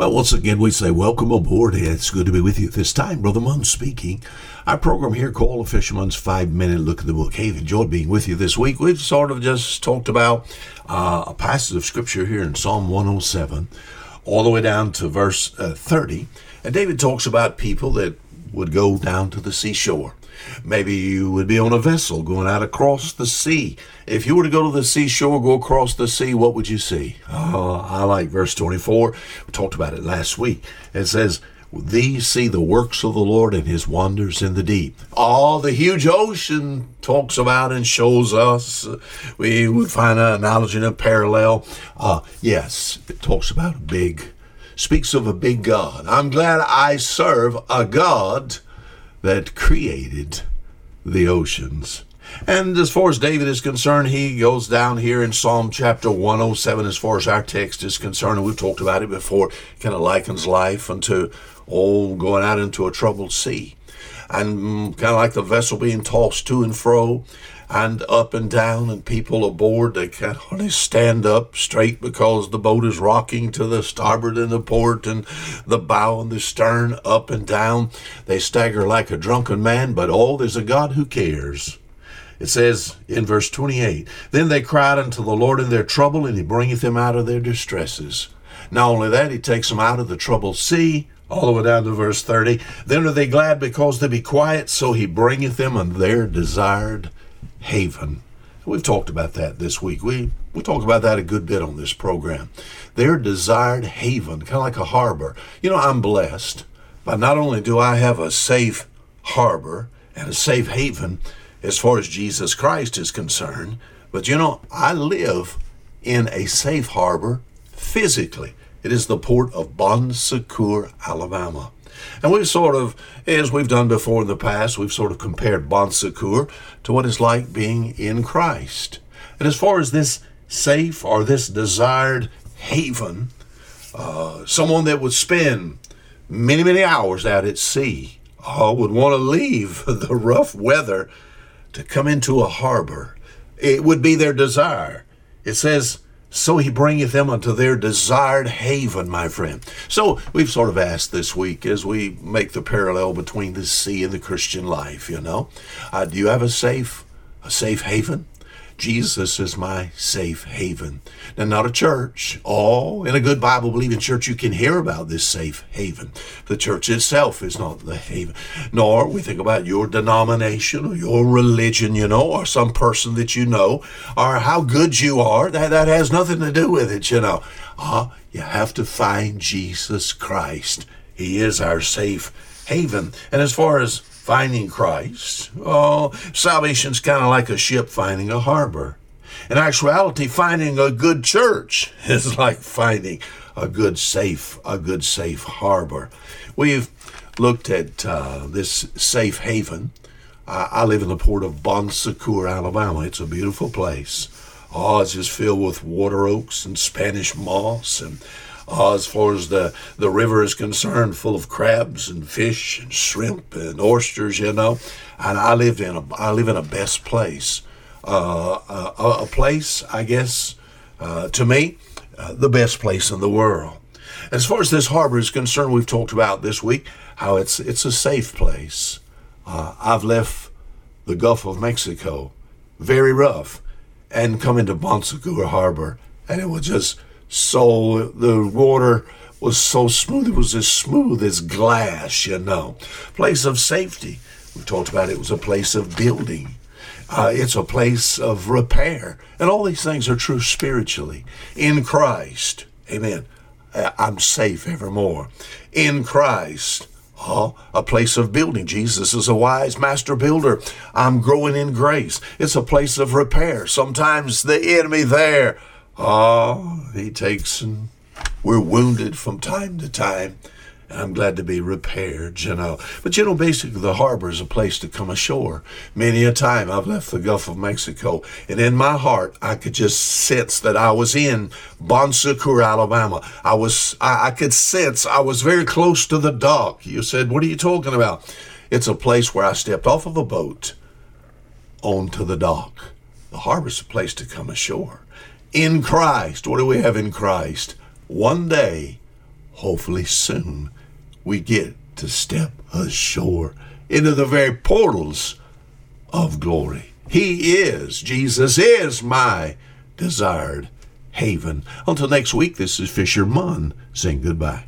Well, once again, we say welcome aboard. It's good to be with you this time. Brother Munn speaking. Our program here called A Fisherman's Five Minute Look at the Book. Hey, enjoyed being with you this week. We've sort of just talked about uh, a passage of Scripture here in Psalm 107, all the way down to verse uh, 30. And David talks about people that would go down to the seashore. Maybe you would be on a vessel going out across the sea. If you were to go to the seashore, go across the sea, what would you see? Oh, I like verse 24. We talked about it last week. It says, these see the works of the Lord and his wonders in the deep. All the huge ocean talks about and shows us. We would find an analogy and a parallel. Uh, yes, it talks about a big, speaks of a big God. I'm glad I serve a God that created the oceans. And as far as David is concerned, he goes down here in Psalm chapter 107 as far as our text is concerned. And we've talked about it before, kind of likens life unto, oh, going out into a troubled sea. And mm, kind of like the vessel being tossed to and fro and up and down, and people aboard they can't hardly stand up straight because the boat is rocking to the starboard and the port, and the bow and the stern up and down. They stagger like a drunken man, but oh, there's a God who cares. It says in verse 28 Then they cried unto the Lord in their trouble, and he bringeth them out of their distresses. Not only that, he takes them out of the troubled sea, all the way down to verse 30. Then are they glad because they be quiet, so he bringeth them unto their desired haven. We've talked about that this week. We we talked about that a good bit on this program. Their desired haven, kind of like a harbor. You know, I'm blessed, but not only do I have a safe harbor and a safe haven as far as Jesus Christ is concerned, but you know, I live in a safe harbor physically. It is the port of Bon Secour, Alabama. And we've sort of, as we've done before in the past, we've sort of compared Bon Secour to what it's like being in Christ. And as far as this safe or this desired haven, uh, someone that would spend many, many hours out at sea uh, would want to leave the rough weather to come into a harbor. It would be their desire. It says, so he bringeth them unto their desired haven, my friend. So we've sort of asked this week as we make the parallel between the sea and the Christian life, you know, uh, do you have a safe, a safe haven? Jesus is my safe haven. Now, not a church. Oh, in a good Bible believing church, you can hear about this safe haven. The church itself is not the haven. Nor we think about your denomination or your religion, you know, or some person that you know, or how good you are. That, that has nothing to do with it, you know. Ah, you have to find Jesus Christ. He is our safe haven. And as far as finding Christ. Oh, salvation's kind of like a ship finding a harbor. In actuality, finding a good church is like finding a good safe, a good safe harbor. We've looked at uh, this safe haven. I, I live in the port of Bon Secour, Alabama. It's a beautiful place. Oh, it's just filled with water oaks and Spanish moss and uh, as far as the, the river is concerned, full of crabs and fish and shrimp and oysters, you know. And I lived in a I live in a best place, uh, a, a, place I guess uh, to me uh, the best place in the world. As far as this harbor is concerned, we've talked about this week how it's it's a safe place. Uh, I've left the Gulf of Mexico, very rough, and come into Bon Secour Harbor, and it was just so the water was so smooth. It was as smooth as glass, you know. Place of safety. We talked about it, was a place of building. Uh, it's a place of repair. And all these things are true spiritually. In Christ, amen. I'm safe evermore. In Christ, Oh, a place of building. Jesus is a wise master builder. I'm growing in grace. It's a place of repair. Sometimes the enemy there Oh, he takes and we're wounded from time to time. I'm glad to be repaired, you know. But you know, basically, the harbor is a place to come ashore. Many a time I've left the Gulf of Mexico, and in my heart, I could just sense that I was in Bon Secour, Alabama. I was, I, I could sense I was very close to the dock. You said, What are you talking about? It's a place where I stepped off of a boat onto the dock. The harbor's a place to come ashore in Christ. What do we have in Christ? One day, hopefully soon we get to step ashore into the very portals of glory. He is, Jesus is my desired haven. Until next week, this is Fisher Munn saying goodbye.